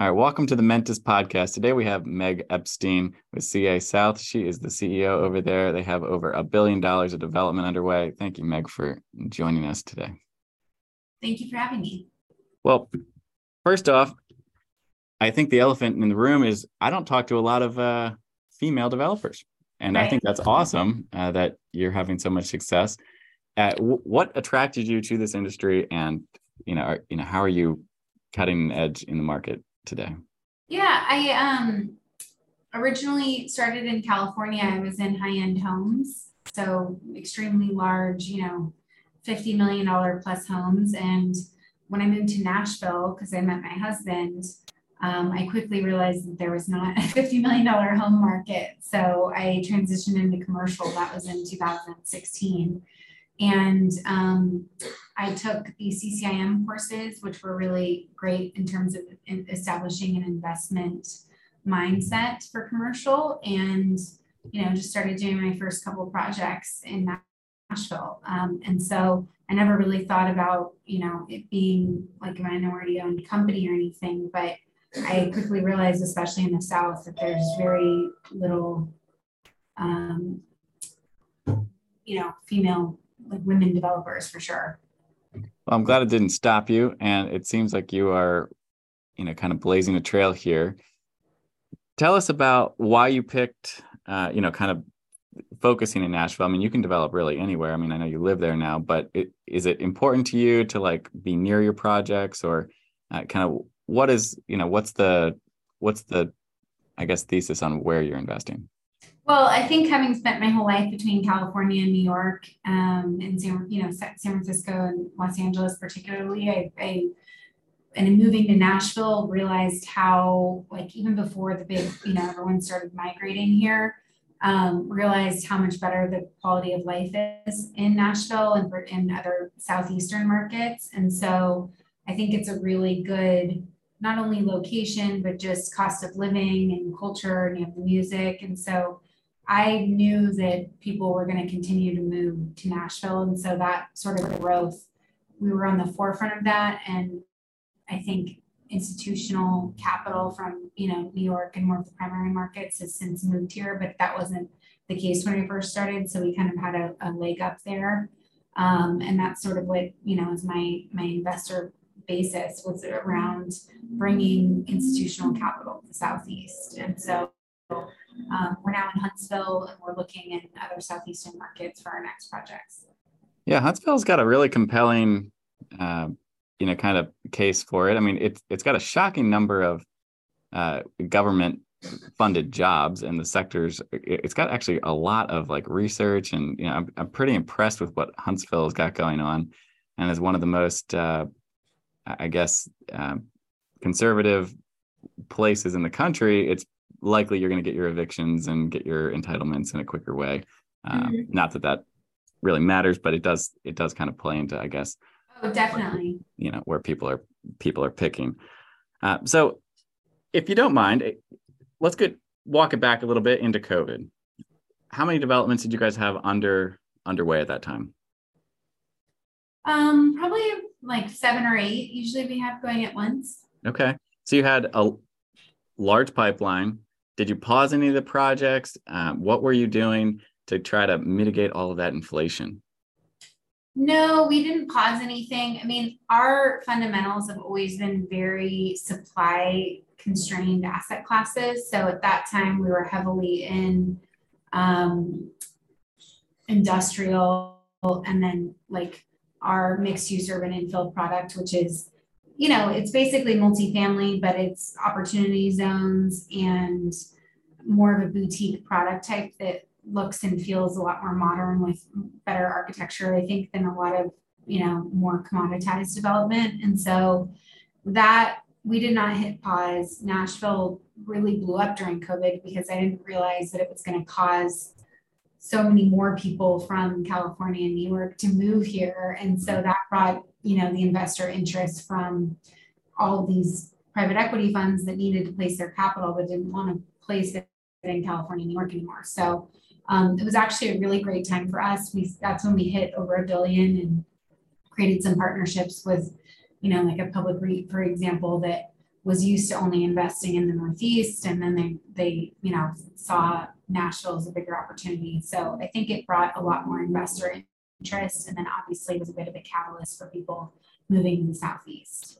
All right, welcome to the Mentis podcast. Today we have Meg Epstein with CA South. She is the CEO over there. They have over a billion dollars of development underway. Thank you, Meg, for joining us today. Thank you for having me. Well, first off, I think the elephant in the room is I don't talk to a lot of uh, female developers, and right. I think that's awesome uh, that you're having so much success. Uh, w- what attracted you to this industry, and you know, are, you know, how are you cutting an edge in the market today? Yeah, I um originally started in California. I was in high-end homes, so extremely large, you know, $50 million plus homes. And when I moved to Nashville, because I met my husband, um, I quickly realized that there was not a $50 million home market. So I transitioned into commercial. That was in 2016. And um, I took the CCIM courses, which were really great in terms of establishing an investment mindset for commercial and you know just started doing my first couple projects in Nashville. Um, and so I never really thought about you know it being like a minority owned company or anything, but I quickly realized, especially in the South, that there's very little um, you know female like women developers for sure. Well, I'm glad it didn't stop you, and it seems like you are, you know, kind of blazing a trail here. Tell us about why you picked, uh, you know, kind of focusing in Nashville. I mean, you can develop really anywhere. I mean, I know you live there now, but it, is it important to you to like be near your projects, or uh, kind of what is, you know, what's the what's the, I guess, thesis on where you're investing? Well, I think having spent my whole life between California and New York, um, and San, you know, San Francisco and Los Angeles, particularly, I, I and moving to Nashville, realized how, like, even before the big, you know, everyone started migrating here, um, realized how much better the quality of life is in Nashville and in other southeastern markets. And so, I think it's a really good not only location but just cost of living and culture and you have the music and so I knew that people were going to continue to move to Nashville. And so that sort of growth, we were on the forefront of that. And I think institutional capital from, you know, New York and more of the primary markets has since moved here, but that wasn't the case when we first started. So we kind of had a, a leg up there. Um, and that's sort of what, you know, is my, my investor basis was around bringing institutional capital to the Southeast. And so um, we're now in Huntsville and we're looking in other southeastern markets for our next projects. Yeah, Huntsville's got a really compelling, uh, you know, kind of case for it. I mean, it's it's got a shocking number of uh, government funded jobs in the sectors. It's got actually a lot of like research, and you know, I'm I'm pretty impressed with what Huntsville's got going on, and is one of the most, uh, I guess, uh, conservative places in the country. It's likely you're going to get your evictions and get your entitlements in a quicker way. Um, mm-hmm. Not that that really matters, but it does it does kind of play into I guess. Oh, definitely. You know where people are people are picking. Uh, so, if you don't mind, eh, let's get walk it back a little bit into COVID. How many developments did you guys have under underway at that time? Um, probably like seven or eight. Usually we have going at once. Okay, so you had a large pipeline did you pause any of the projects? Um, what were you doing to try to mitigate all of that inflation? No, we didn't pause anything. I mean, our fundamentals have always been very supply constrained asset classes. So at that time, we were heavily in um, industrial and then like our mixed use urban infill product, which is you know, it's basically multifamily, but it's opportunity zones and more of a boutique product type that looks and feels a lot more modern with better architecture, I think, than a lot of, you know, more commoditized development. And so that we did not hit pause. Nashville really blew up during COVID because I didn't realize that it was going to cause so many more people from California and New York to move here. And so that brought you know, the investor interest from all these private equity funds that needed to place their capital but didn't want to place it in California, New York anymore. So um, it was actually a really great time for us. We that's when we hit over a billion and created some partnerships with, you know, like a public REIT, for example, that was used to only investing in the Northeast, and then they they you know saw Nashville is a bigger opportunity. So I think it brought a lot more investor interest, and then obviously was a bit of a catalyst for people moving to the Southeast.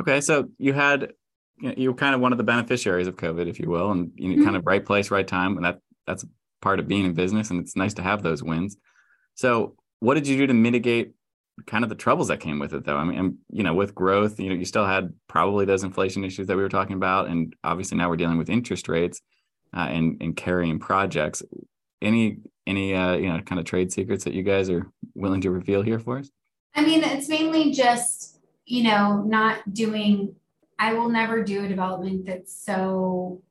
Okay, so you had you, know, you were kind of one of the beneficiaries of COVID, if you will, and you know, mm-hmm. kind of right place, right time, and that that's part of being in business, and it's nice to have those wins. So, what did you do to mitigate kind of the troubles that came with it, though? I mean, and, you know, with growth, you know, you still had probably those inflation issues that we were talking about, and obviously now we're dealing with interest rates uh, and and carrying projects. Any any uh, you know kind of trade secrets that you guys are willing to reveal here for us? I mean, it's mainly just you know not doing I will never do a development that's so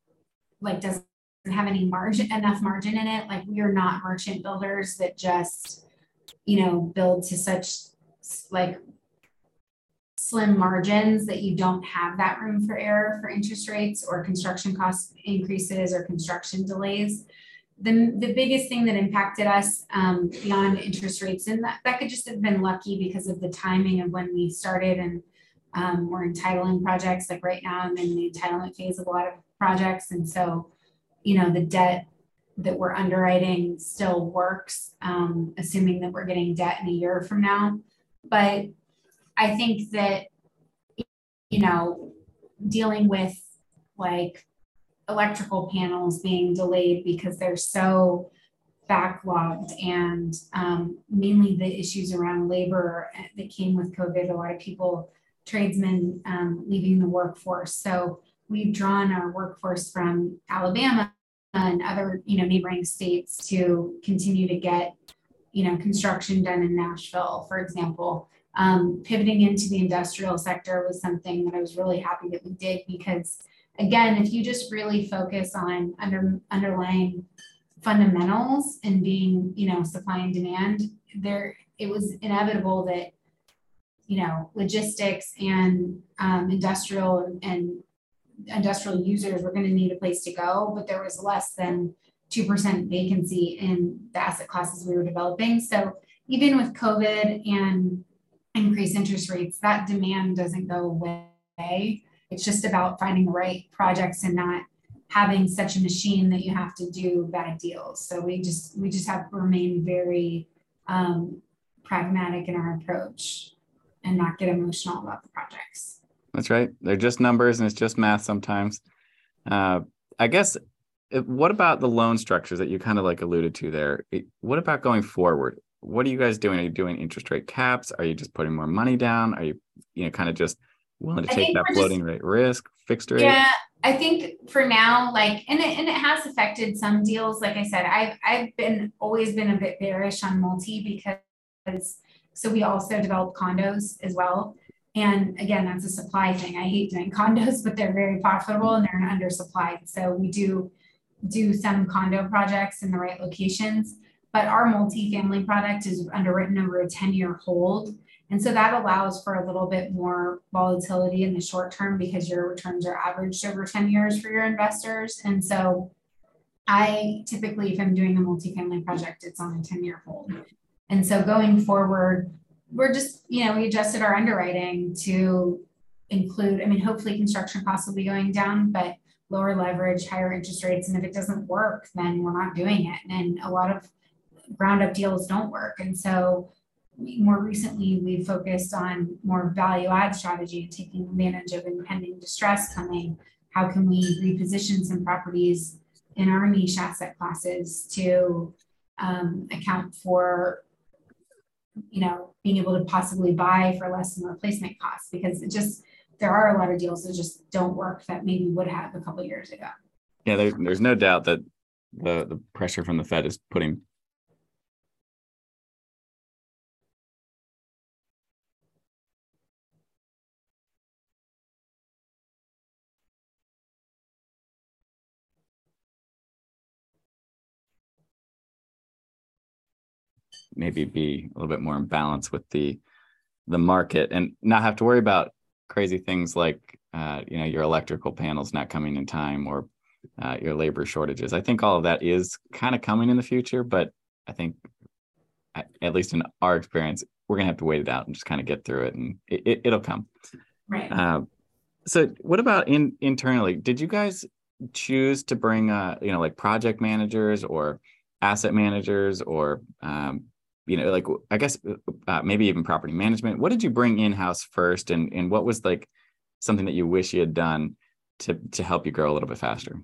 like doesn't have any margin enough margin in it. Like we are not merchant builders that just, you know, build to such like slim margins that you don't have that room for error for interest rates or construction cost increases or construction delays. The, the biggest thing that impacted us um, beyond interest rates, and that, that could just have been lucky because of the timing of when we started and um, we're entitling projects like right now I'm in the entitlement phase of a lot of projects. And so, you know, the debt that we're underwriting still works, um, assuming that we're getting debt in a year from now. But I think that, you know, dealing with like electrical panels being delayed because they're so backlogged and um, mainly the issues around labor that came with COVID. A lot of people tradesmen um, leaving the workforce. So we've drawn our workforce from Alabama and other, you know, neighboring states to continue to get, you know, construction done in Nashville, for example. Um, pivoting into the industrial sector was something that I was really happy that we did because, again, if you just really focus on under underlying fundamentals and being, you know, supply and demand, there it was inevitable that you know, logistics and um, industrial and industrial users were going to need a place to go, but there was less than 2% vacancy in the asset classes we were developing. So even with COVID and increased interest rates, that demand doesn't go away. It's just about finding the right projects and not having such a machine that you have to do bad deals. So we just we just have to remain very um, pragmatic in our approach and not get emotional about the projects. That's right. They're just numbers and it's just math sometimes. Uh, I guess, what about the loan structures that you kind of like alluded to there? What about going forward? What are you guys doing? Are you doing interest rate caps? Are you just putting more money down? Are you, you know, kind of just willing to take that floating just, rate risk, fixed rate? Yeah, I think for now, like, and it, and it has affected some deals. Like I said, I've I've been always been a bit bearish on multi because so we also develop condos as well. And again, that's a supply thing. I hate doing condos, but they're very profitable and they're undersupplied. So we do do some condo projects in the right locations. But our multifamily product is underwritten over a 10-year hold. And so that allows for a little bit more volatility in the short term because your returns are averaged over 10 years for your investors. And so I typically, if I'm doing a multifamily project, it's on a 10 year hold. And so going forward, we're just, you know, we adjusted our underwriting to include, I mean, hopefully construction costs will be going down, but lower leverage, higher interest rates. And if it doesn't work, then we're not doing it. And a lot of ground up deals don't work. And so more recently, we focused on more value add strategy and taking advantage of impending distress coming. How can we reposition some properties in our niche asset classes to um, account for you know, being able to possibly buy for less than replacement costs because it just there are a lot of deals that just don't work that maybe would have a couple years ago. Yeah, there, there's no doubt that the the pressure from the Fed is putting maybe be a little bit more in balance with the the market and not have to worry about crazy things like uh, you know your electrical panels not coming in time or uh, your labor shortages. I think all of that is kind of coming in the future, but I think at least in our experience, we're gonna have to wait it out and just kind of get through it, and it, will it, come. Right. Uh, so what about in internally? Did you guys choose to bring uh you know like project managers or asset managers or um you know like i guess uh, maybe even property management. What did you bring in house first and and what was like something that you wish you had done to to help you grow a little bit faster?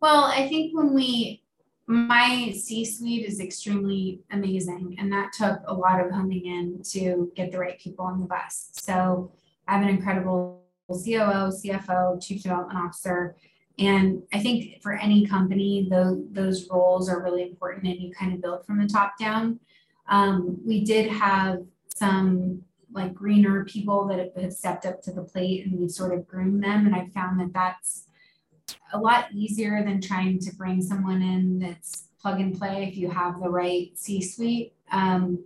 Well i think when we my c suite is extremely amazing and that took a lot of homing in to get the right people on the bus. So i have an incredible coo cfo chief development officer and I think for any company, those, those roles are really important and you kind of build from the top down. Um, we did have some like greener people that have stepped up to the plate and we've sort of groomed them. And I found that that's a lot easier than trying to bring someone in that's plug and play if you have the right C suite. Um,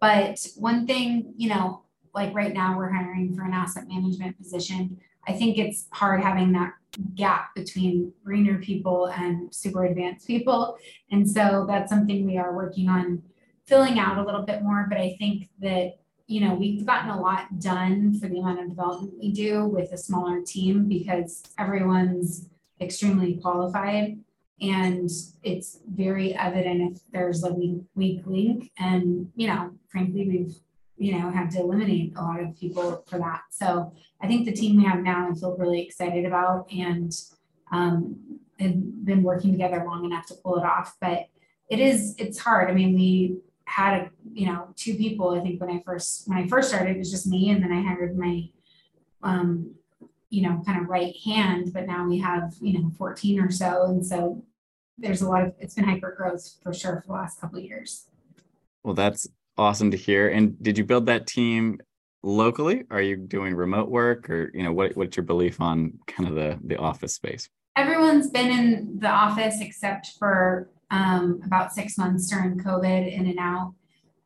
but one thing, you know, like right now we're hiring for an asset management position. I think it's hard having that gap between greener people and super advanced people. And so that's something we are working on filling out a little bit more. But I think that, you know, we've gotten a lot done for the amount of development we do with a smaller team because everyone's extremely qualified. And it's very evident if there's a weak, weak link. And, you know, frankly, we've you know, had to eliminate a lot of people for that. So I think the team we have now, I feel really excited about and um, and been working together long enough to pull it off. But it is, it's hard. I mean, we had a, you know, two people, I think when I first, when I first started, it was just me. And then I hired my, um, you know, kind of right hand, but now we have, you know, 14 or so. And so there's a lot of, it's been hyper growth for sure for the last couple of years. Well, that's awesome to hear. And did you build that team locally? Are you doing remote work, or you know, what what's your belief on kind of the the office space? Everyone's been in the office except for um, about six months during COVID, in and out.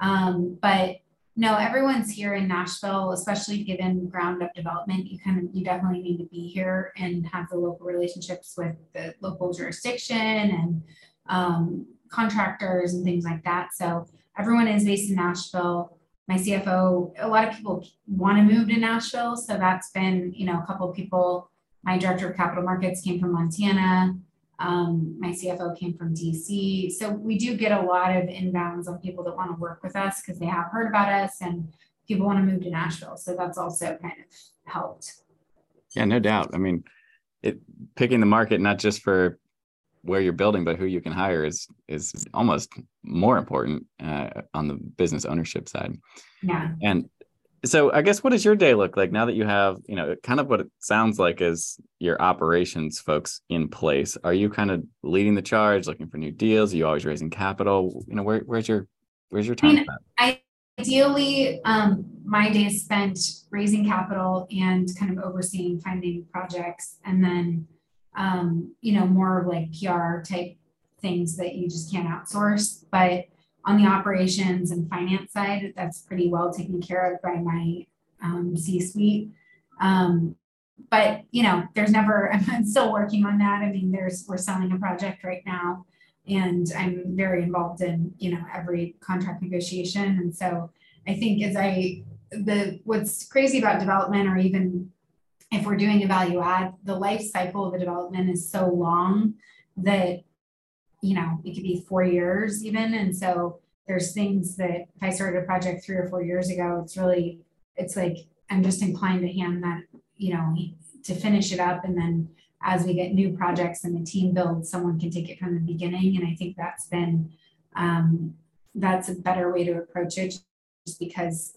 Um, but no, everyone's here in Nashville, especially given ground up development. You kind of you definitely need to be here and have the local relationships with the local jurisdiction and um, contractors and things like that. So everyone is based in Nashville. My CFO, a lot of people want to move to Nashville. So that's been, you know, a couple of people. My director of capital markets came from Montana. Um, my CFO came from DC. So we do get a lot of inbounds on people that want to work with us because they have heard about us and people want to move to Nashville. So that's also kind of helped. Yeah, no doubt. I mean, it picking the market not just for where you're building, but who you can hire is is almost more important uh, on the business ownership side. Yeah. And so I guess what does your day look like now that you have, you know, kind of what it sounds like is your operations folks in place? Are you kind of leading the charge, looking for new deals? Are you always raising capital? You know, where, where's your where's your time? I mean, ideally, um, my day is spent raising capital and kind of overseeing finding projects and then um, you know, more like PR type things that you just can't outsource. But on the operations and finance side, that's pretty well taken care of by my um, C-suite. Um, but you know, there's never. I'm still working on that. I mean, there's we're selling a project right now, and I'm very involved in you know every contract negotiation. And so I think as I the what's crazy about development or even if we're doing a value add, the life cycle of the development is so long that, you know, it could be four years even. And so there's things that if I started a project three or four years ago, it's really, it's like, I'm just inclined to hand that, you know, to finish it up. And then as we get new projects and the team builds, someone can take it from the beginning. And I think that's been, um, that's a better way to approach it just because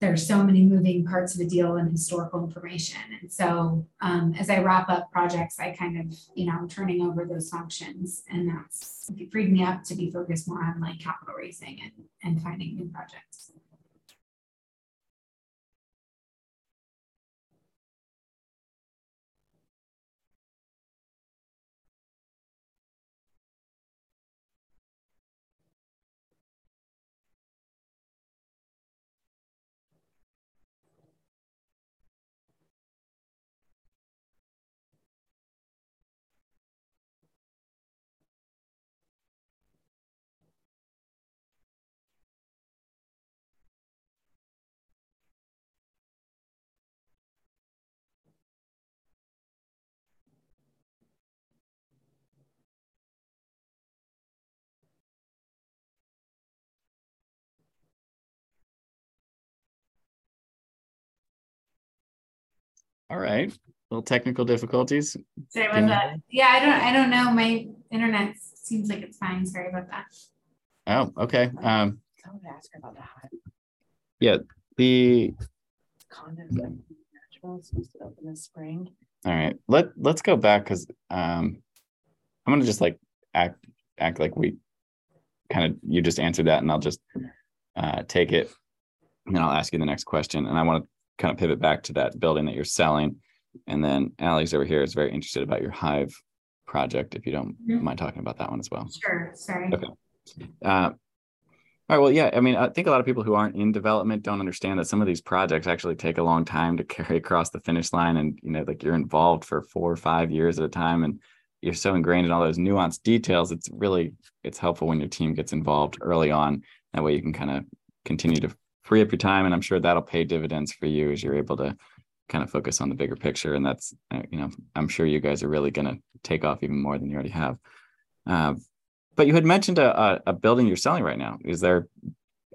there's so many moving parts of the deal and historical information. And so um, as I wrap up projects, I kind of, you know, I'm turning over those functions and that's freed me up to be focused more on like capital raising and, and finding new projects. All right. Little technical difficulties. Sorry about that. Yeah, I don't I don't know. My internet seems like it's fine. Sorry about that. Oh, okay. Um I would ask her about the hot yeah, the condos in Nashville it's supposed to open this spring. all right. Let let's go back because um I'm gonna just like act act like we kind of you just answered that and I'll just uh take it and then I'll ask you the next question. And I want to kind of pivot back to that building that you're selling. And then Allie's over here is very interested about your hive project, if you don't Mhm. mind talking about that one as well. Sure. Sorry. Okay. Uh, all right. Well, yeah. I mean, I think a lot of people who aren't in development don't understand that some of these projects actually take a long time to carry across the finish line, and you know, like you're involved for four or five years at a time, and you're so ingrained in all those nuanced details. It's really it's helpful when your team gets involved early on. That way, you can kind of continue to free up your time, and I'm sure that'll pay dividends for you as you're able to kind of focus on the bigger picture. And that's uh, you know, I'm sure you guys are really going to take off even more than you already have. Uh, but you had mentioned a, a, a building you're selling right now. Is there,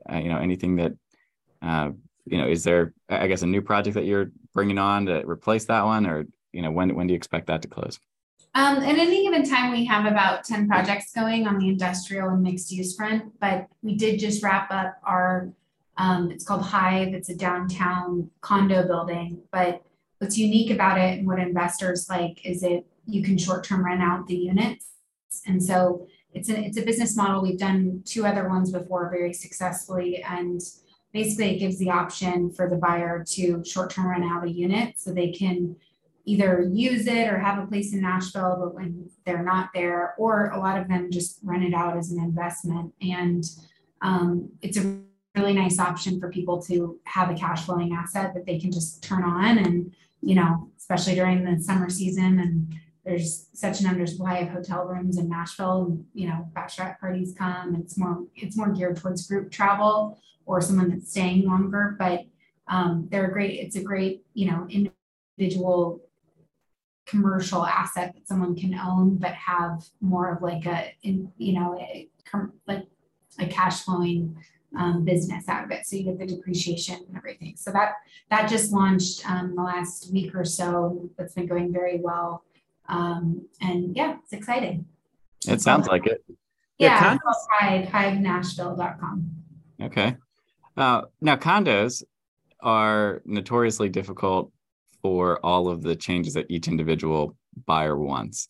uh, you know, anything that, uh, you know, is there, I guess, a new project that you're bringing on to replace that one, or you know, when when do you expect that to close? Um, at any given time, we have about ten projects going on the industrial and mixed use front, but we did just wrap up our, um, it's called Hive. It's a downtown condo building, but what's unique about it and what investors like is it, you can short-term rent out the units. And so it's a, it's a business model. We've done two other ones before very successfully. And basically it gives the option for the buyer to short-term rent out a unit so they can either use it or have a place in Nashville, but when they're not there, or a lot of them just rent it out as an investment. And um, it's a really nice option for people to have a cash flowing asset that they can just turn on and, you know, especially during the summer season and there's such an undersupply of hotel rooms in Nashville, you know, bachelorette parties come, it's more, it's more geared towards group travel or someone that's staying longer, but um, they're a great, it's a great, you know, individual commercial asset that someone can own, but have more of like a, you know, a, like a cash flowing um, business out of it. So you get the depreciation and everything. So that that just launched um, the last week or so. That's been going very well. Um, and yeah, it's exciting. It sounds like it. Yeah, Yeah, condos- it's called Hive, hivenashville.com. Okay. Uh, now, condos are notoriously difficult for all of the changes that each individual buyer wants.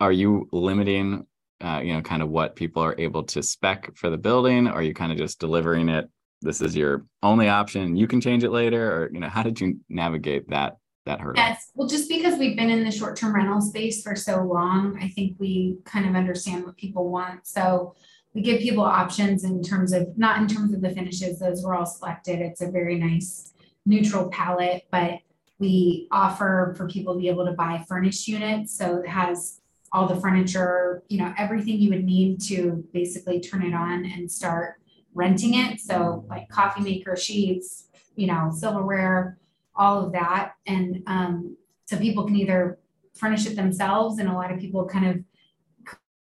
Are you limiting, uh, you know, kind of what people are able to spec for the building? Are you kind of just delivering it? This is your only option. You can change it later, or you know, how did you navigate that that hurdle? Yes, well, just because we've been in the short-term rental space for so long, I think we kind of understand what people want. So we give people options in terms of, not in terms of the finishes, those were all selected. It's a very nice neutral palette, but we offer for people to be able to buy furnished units. So it has all the furniture, you know, everything you would need to basically turn it on and start renting it. So like coffee maker, sheets, you know, silverware, all of that. And um, so people can either furnish it themselves, and a lot of people kind of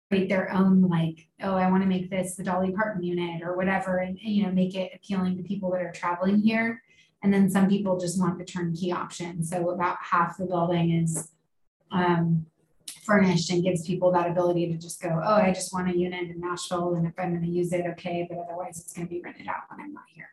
create their own, like, oh, I want to make this the Dolly Parton unit or whatever, and, you know, make it appealing to people that are traveling here. And then some people just want the turnkey option. So about half the building is um, furnished and gives people that ability to just go, oh, I just want a unit in Nashville, and if I'm going to use it, okay, but otherwise it's going to be rented out when I'm not here.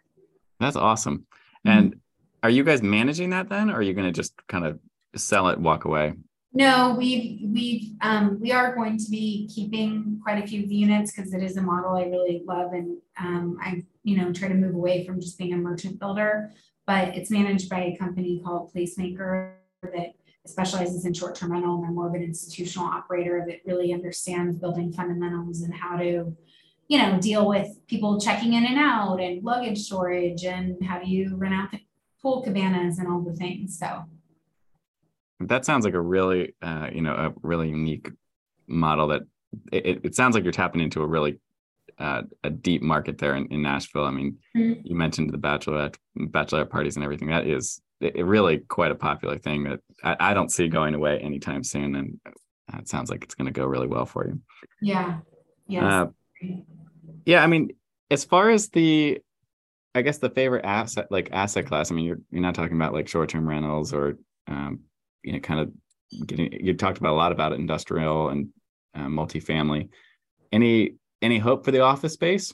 That's awesome. Mhm. And are you guys managing that then, or are you going to just kind of sell it, walk away? No, we've, we've, um, we are going to be keeping quite a few of the units because it is a model I really love and, um, I, you know, try to move away from just being a merchant builder. But it's managed by a company called Placemaker that specializes in short-term rental and they're more of an institutional operator that really understands building fundamentals and how to, you know, deal with people checking in and out and luggage storage and how do you rent out the pool cabanas and all the things, so. That sounds like a really, uh, you know, a really unique model. That it, it- sounds like you're tapping into a really uh, a deep market there in, in Nashville. I mean, Mhm. you mentioned the bachelorette bachelorette parties and everything. That is it, it really quite a popular thing that I, I don't see going away anytime soon. And uh, it sounds like it's going to go really well for you. Yeah, Yeah. Uh, yeah, I mean, as far as the, I guess the favorite asset, like asset class. I mean, you're you're not talking about like short term rentals or um, you know, kind of getting. You talked about a lot about industrial and uh, multifamily. Any any hope for the office space?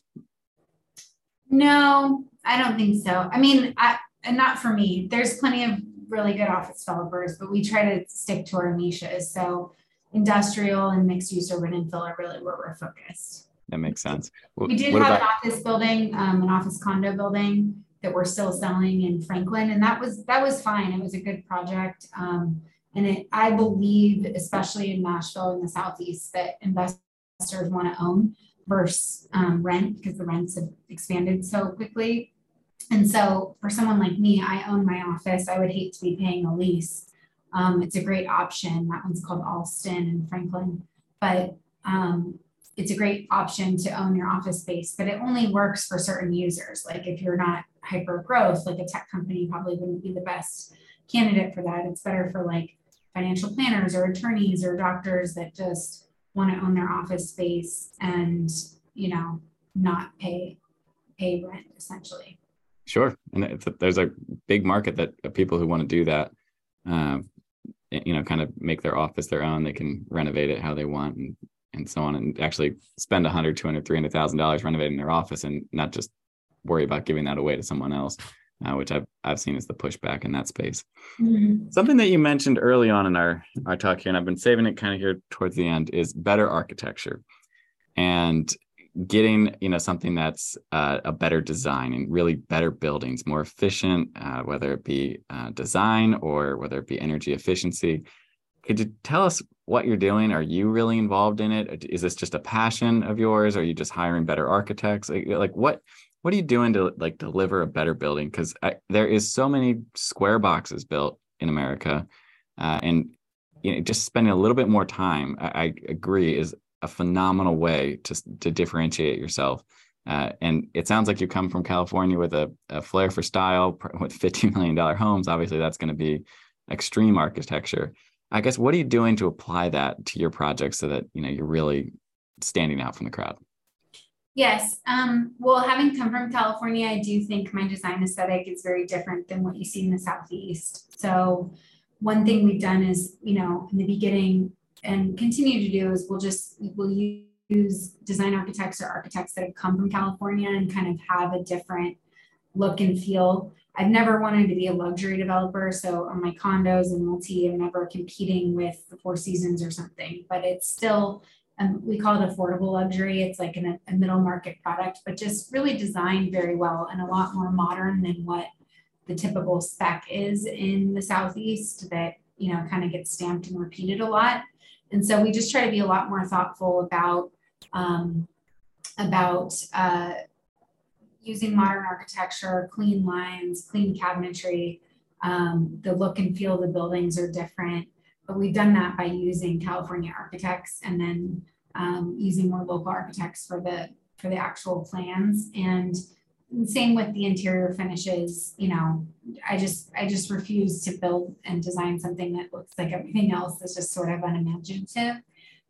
No, I don't think so. I mean, I, and not for me. There's plenty of really good office developers, but we try to stick to our niches. So industrial and mixed use urban infill are really where we're focused. That makes sense. We did have about- an office building, um, an office condo building that we're still selling in Franklin, and that was, that was fine. It was a good project. Um, and it, I believe, especially in Nashville in the southeast, that investors want to own versus, um, rent, because the rents have expanded so quickly. And so for someone like me, I own my office. I would hate to be paying a lease. Um, it's a great option. That one's called Alston in Franklin. But, um, it's a great option to own your office space, but it only works for certain users. Like if you're not hyper growth, like a tech company probably wouldn't be the best candidate for that. It's better for like financial planners or attorneys or doctors that just want to own their office space and, you know, not pay pay rent essentially. Sure, and it's, there's a big market that of people who want to do that. Um, you know, kind of make their office their own. They can renovate it how they want and and so on, and actually spend a hundred, two hundred, three hundred thousand dollars renovating their office, and not just worry about giving that away to someone else, uh, which I've I've seen as the pushback in that space. Something that you mentioned early on in our our talk here, and I've been saving it kind of here towards the end, is better architecture, and getting you know something that's uh, a better design and really better buildings, more efficient, uh, whether it be uh, design or whether it be energy efficiency. Could you tell us what you're doing? Are you really involved in it? Is this just a passion of yours? Are you just hiring better architects? Like, like what what are you doing to like deliver a better building? Because there is so many square boxes built in America, uh, and you know, just spending a little bit more time, I, I agree, is a phenomenal way to to differentiate yourself. Uh, and it sounds like you come from California with a, a flair for style, with fifty million dollar homes. Obviously, that's going to be extreme architecture. I guess what are you doing to apply that to your project so that you know you're really standing out from the crowd? Yes. Um, well, having come from California, I do think my design aesthetic is very different than what you see in the Southeast. So, one thing we've done is, you know, in the beginning and continue to do is we'll just we'll use design architects or architects that have come from California and kind of have a different look and feel. I've never wanted to be a luxury developer. So on my condos and multi, I'm never competing with the Four Seasons or something, but it's still um, we call it affordable luxury. It's like an, a middle market product, but just really designed very well and a lot more modern than what the typical spec is in the Southeast that, you know, kind of gets stamped and repeated a lot. And so we just try to be a lot more thoughtful about, um, about uh, using modern architecture, clean lines, clean cabinetry. Um, the look and feel of the buildings are different but we've done that by using California architects and then um, using more local architects for the for the actual plans. And same with the interior finishes. You know, I just I just refuse to build and design something that looks like everything else that's just sort of unimaginative.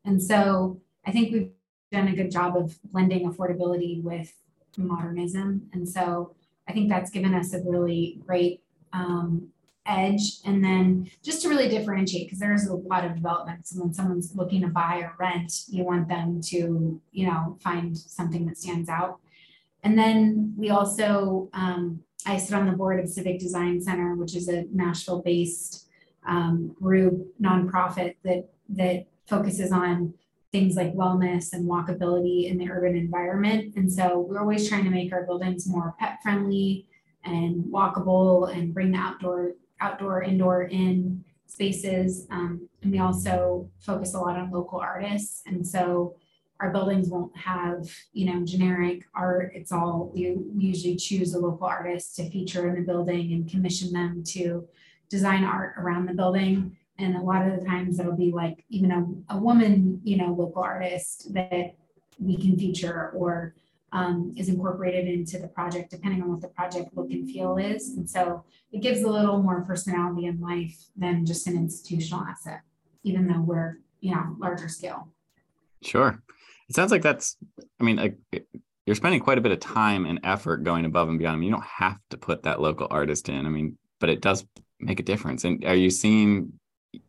And so I think we've done a good job of blending affordability with modernism. And so I think that's given us a really great um, edge and then just to really differentiate because there's a lot of developments and when someone's looking to buy or rent you want them to you know find something that stands out and then we also um, i sit on the board of civic design center which is a nashville based um, group nonprofit that that focuses on things like wellness and walkability in the urban environment and so we're always trying to make our buildings more pet friendly and walkable and bring the outdoor outdoor, indoor, in spaces. Um, and we also focus a lot on local artists. And so our buildings won't have, you know, generic art. It's all, we usually choose a local artist to feature in the building and commission them to design art around the building. And a lot of the times it'll be like even a, a woman, you know, local artist that we can feature or um, is incorporated into the project depending on what the project look and feel is. And so it gives a little more personality and life than just an institutional asset, even though we're, you know, larger scale. Sure. It sounds like that's, I mean, like you're spending quite a bit of time and effort going above and beyond. I mean, you don't have to put that local artist in. I mean, but it does make a difference. And are you seeing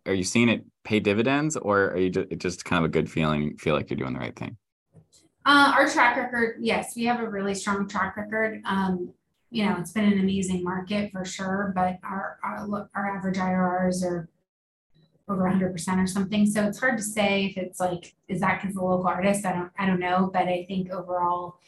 are you seeing it pay dividends, or are you just, just kind of a good feeling? Feel like you're doing the right thing. Uh, our track record, yes, we have a really strong track record. Um, you know, it's been an amazing market for sure, but our our, our average IRRs are over 100% or something. So it's hard to say if it's like, is that because the local artist? I don't, I don't know. But I think overall,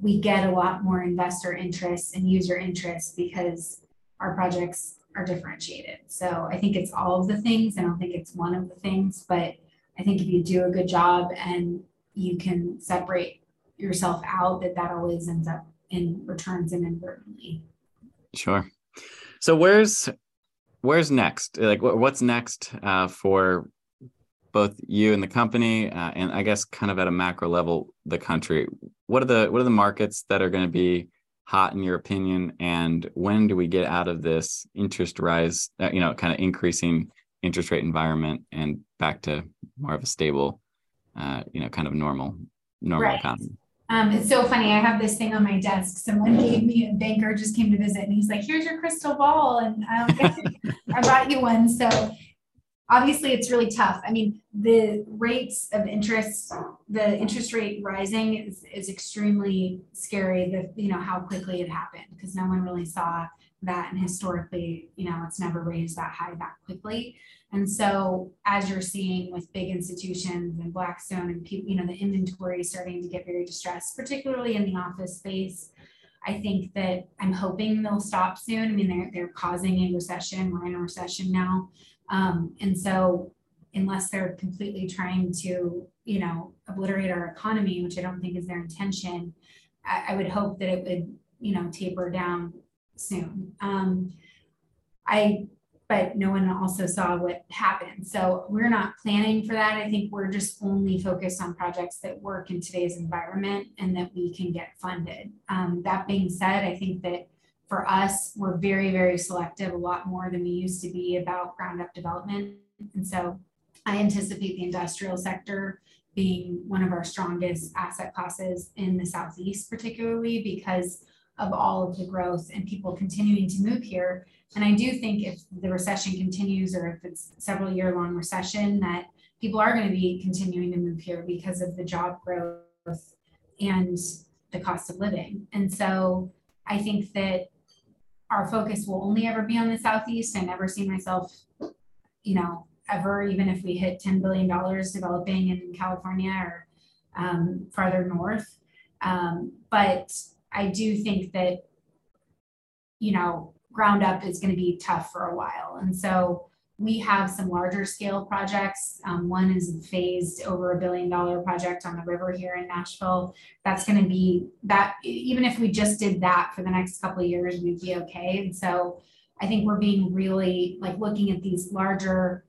we get a lot more investor interest and user interest because our projects are differentiated. So I think it's all of the things. I don't think it's one of the things, but I think if you do a good job and you can separate yourself out, that that always ends up in returns inadvertently. Sure. So where's where's next? Like, what's next uh, for both you and the company, uh, and I guess kind of at a macro level, the country? What are the what are the markets that are going to be hot in your opinion? And when do we get out of this interest rise? Uh, you know, kind of increasing interest rate environment and back to more of a stable, uh, you know, kind of normal normal right. economy. Um, it's so funny. I have this thing on my desk. Someone gave me a banker just came to visit, and he's like, "Here's your crystal ball," and I, I brought you one. So obviously, it's really tough. I mean, the rates of interest, the interest rate rising is is extremely scary. The you know how quickly it happened because no one really saw that, and historically, you know, it's never raised that high that quickly. And so, as you're seeing with big institutions and Blackstone and people, you know, the inventory starting to get very distressed, particularly in the office space, I think that I'm hoping they'll stop soon. I mean, they're they're causing a recession. We're in a recession now, um, and so unless they're completely trying to, you know, obliterate our economy, which I don't think is their intention, I, I would hope that it would, you know, taper down soon. Um, I but no one also saw what happened. So we're not planning for that. I think we're just only focused on projects that work in today's environment and that we can get funded. Um, that being said, I think that for us, we're very, very selective, a lot more than we used to be about ground up development. And so I anticipate the industrial sector being one of our strongest asset classes in the Southeast, particularly because of all of the growth and people continuing to move here and I do think if the recession continues or if it's several year long recession, that people are going to be continuing to move here because of the job growth and the cost of living. And so I think that our focus will only ever be on the Southeast. I never see myself, you know, ever, even if we hit $10 billion developing in California or um, farther north. Um, but I do think that, you know, ground up is going to be tough for a while. And so we have some larger scale projects. Um, one is a phased over a billion dollar project on the river here in Nashville. That's going to be that, even if we just did that for the next couple of years, we'd be okay. And so I think we're being really like looking at these larger,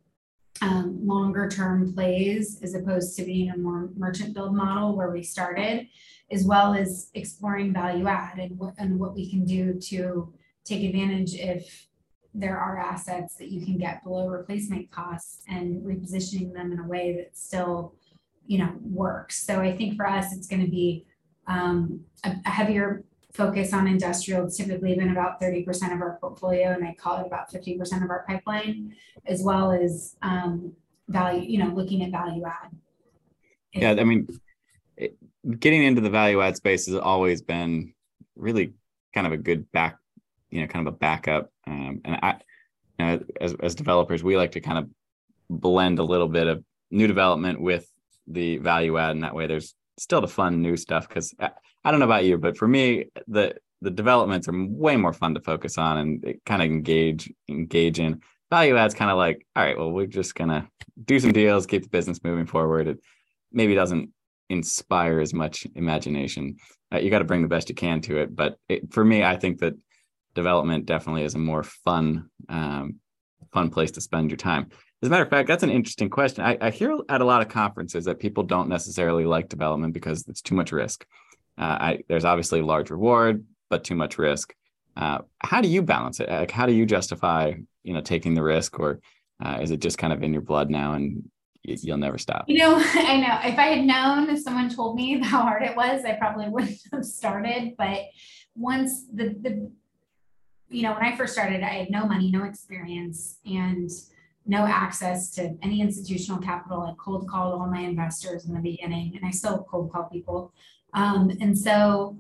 um, longer term plays as opposed to being a more merchant build model where we started, as well as exploring value add and, what and what we can do to take advantage if there are assets that you can get below replacement costs and repositioning them in a way that still, you know, works. So I think for us, it's going to be um, a, a heavier focus on industrial. Typically been about 30% of our portfolio, and I call it about 50% of our pipeline, as well as um, value, you know, looking at value add. Yeah, I mean, it, getting into the value add space has always been really kind of a good back you know kind of a backup um, and i you know, as, as developers we like to kind of blend a little bit of new development with the value add and that way there's still the fun new stuff because I, I, don't know about you but for me the the developments are way more fun to focus on and kind of engage engage in. Value adds kind of like all right well we're just gonna do some deals keep the business moving forward. It maybe doesn't inspire as much imagination. Uh, you got to bring the best you can to it but it, for me i think that development definitely is a more fun um, fun place to spend your time as a matter of fact that's an interesting question. I, I, hear at a lot of conferences that people don't necessarily like development because it's too much risk. Uh, I, there's obviously large reward but too much risk. Uh, how do you balance it? Like how do you justify you know taking the risk or uh, is it just kind of in your blood now and you'll never stop. You know, I know. If I had known, if someone told me how hard it was, I probably wouldn't have started. But once the the you know, when I first started, I had no money, no experience, and no access to any institutional capital. I cold called all my investors in the beginning, and I still cold call people. Um, and so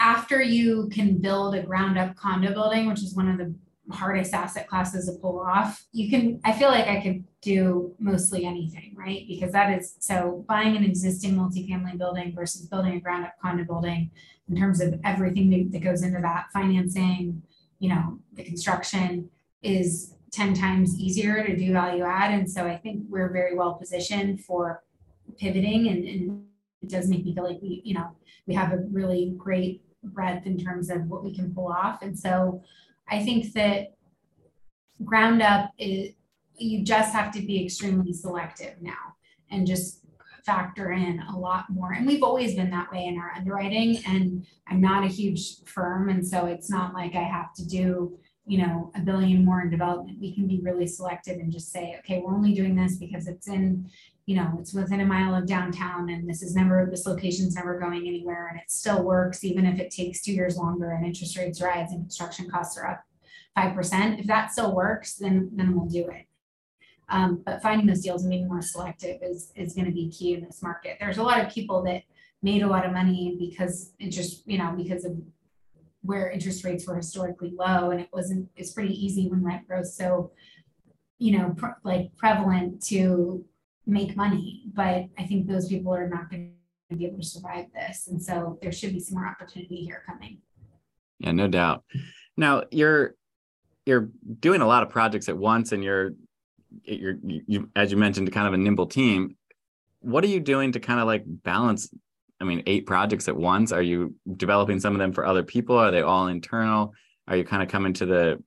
after you can build a ground up condo building, which is one of the hardest asset classes to pull off, you can, I feel like I could do mostly anything, right? Because that is, so buying an existing multifamily building versus building a ground up condo building in terms of everything that, that goes into that financing, you know, the construction is 10 times easier to do value add. And so I think we're very well positioned for pivoting and, and it does make me feel like we, you know, we have a really great breadth in terms of what we can pull off. And so I think that ground up is you just have to be extremely selective now and just factor in a lot more. And we've always been that way in our underwriting. And I'm not a huge firm. And so it's not like I have to do, you know, a billion more in development. We can be really selective and just say, okay, we're only doing this because it's in, you know, it's within a mile of downtown and this is never, this location's never going anywhere and it still works, even if it takes two years longer and interest rates rise and construction costs are up 5%. If that still works, then, then we'll do it. Um, but finding those deals and being more selective is, is going to be key in this market. There's a lot of people that made a lot of money because interest, you know, because of where interest rates were historically low and it wasn't, it's pretty easy when rent growth so, you know, pr- like prevalent to make money, but I think those people are not going to be able to survive this. And so there should be some more opportunity here coming. Yeah, no doubt. Now you're you're doing a lot of projects at once and you're you're you as you mentioned kind of a nimble team. What are you doing to kind of like balance I mean eight projects at once? Are you developing some of them for other people? Are they all internal? Are you kind of coming to the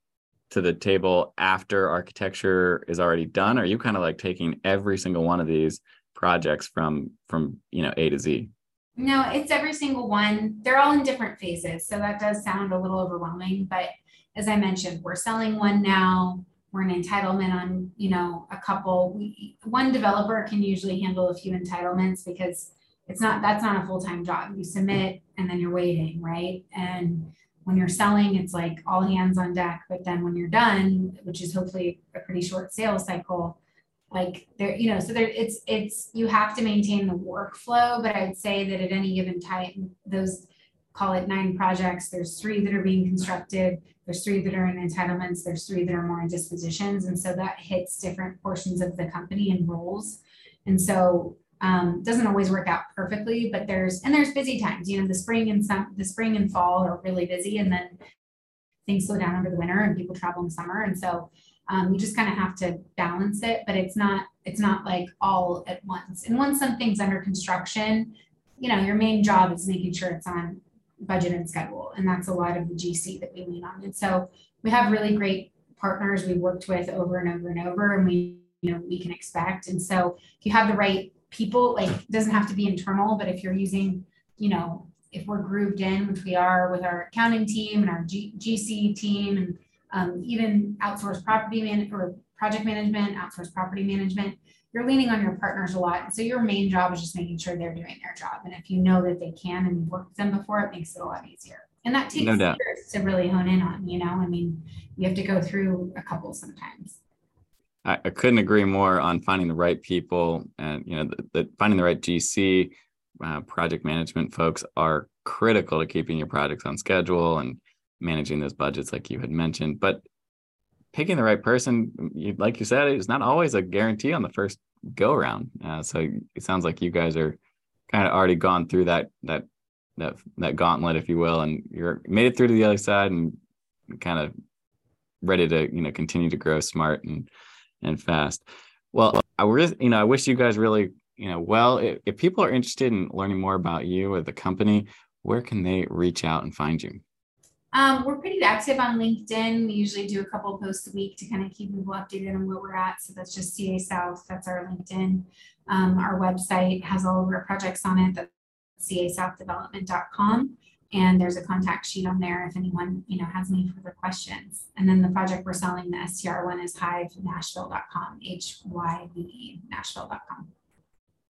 to the table after architecture is already done? Are you kind of like taking every single one of these projects from from you know A to Z? No, it's every single one. They're all in different phases. So that does sound a little overwhelming, but as I mentioned, we're selling one now. We're an entitlement on, you know, a couple. We, one developer can usually handle a few entitlements because it's not that's not a full-time job. You submit and then you're waiting, right? And when you're selling, it's like all hands on deck. But then when you're done, which is hopefully a pretty short sales cycle, like there, you know, so there it's it's you have to maintain the workflow. But I'd say that at any given time, those call it nine projects, there's three that are being constructed, there's three that are in entitlements, there's three that are more in dispositions. And so that hits different portions of the company and roles. And so um, doesn't always work out perfectly, but there's and there's busy times. You know, the spring and some the spring and fall are really busy, and then things slow down over the winter and people travel in summer. And so um, you just kind of have to balance it, but it's not it's not like all at once. And once something's under construction, you know, your main job is making sure it's on budget and schedule, and that's a lot of the GC that we lean on. And so we have really great partners we've worked with over and over and over, and we you know we can expect. And so if you have the right people, like doesn't have to be internal, but if you're using, you know, if we're grooved in, which we are with our accounting team and our G- GC team and um, even outsourced property man or project management, outsourced property management, you're leaning on your partners a lot. So your main job is just making sure they're doing their job. And if you know that they can and you've worked with them before, it makes it a lot easier. And that takes No doubt. years to really hone in on, you know, I mean, you have to go through a couple sometimes. I, I couldn't agree more on finding the right people and you know the, the finding the right GC uh, project management folks are critical to keeping your projects on schedule and managing those budgets like you had mentioned. But picking the right person, you, like you said, is not always a guarantee on the first go around. Uh, so it sounds like you guys are kind of already gone through that that that that gauntlet, if you will, and you're made it through to the other side and kind of ready to you know continue to grow smart and and fast. Well, I really, you know, I wish you guys really, you know, well, if, if people are interested in learning more about you or the company, where can they reach out and find you? Um, we're pretty active on LinkedIn. We usually do a couple posts a week to kind of keep people updated on where we're at. So that's just CA South. That's our LinkedIn. Um, our website has all of our projects on it. That's casouthdevelopment.com. And there's a contact sheet on there if anyone, you know, has any further questions. And then the project we're selling, the STR one is hyvenashville.com, H-Y-V-E, nashville.com.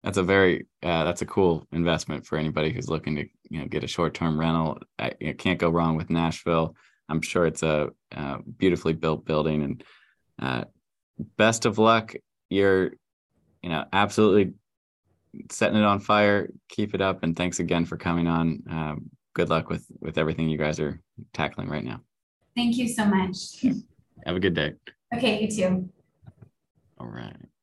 That's a very uh, that's a cool investment for anybody who's looking to you know get a short term rental. I, you can't go wrong with Nashville. I'm sure it's a, uh beautifully built building and uh, best of luck. You're, you know, absolutely setting it on fire. Keep it up, and thanks again for coming on. Um, good luck with with everything you guys are tackling right now. Thank you so much. Have a good day. Okay, you too. All right.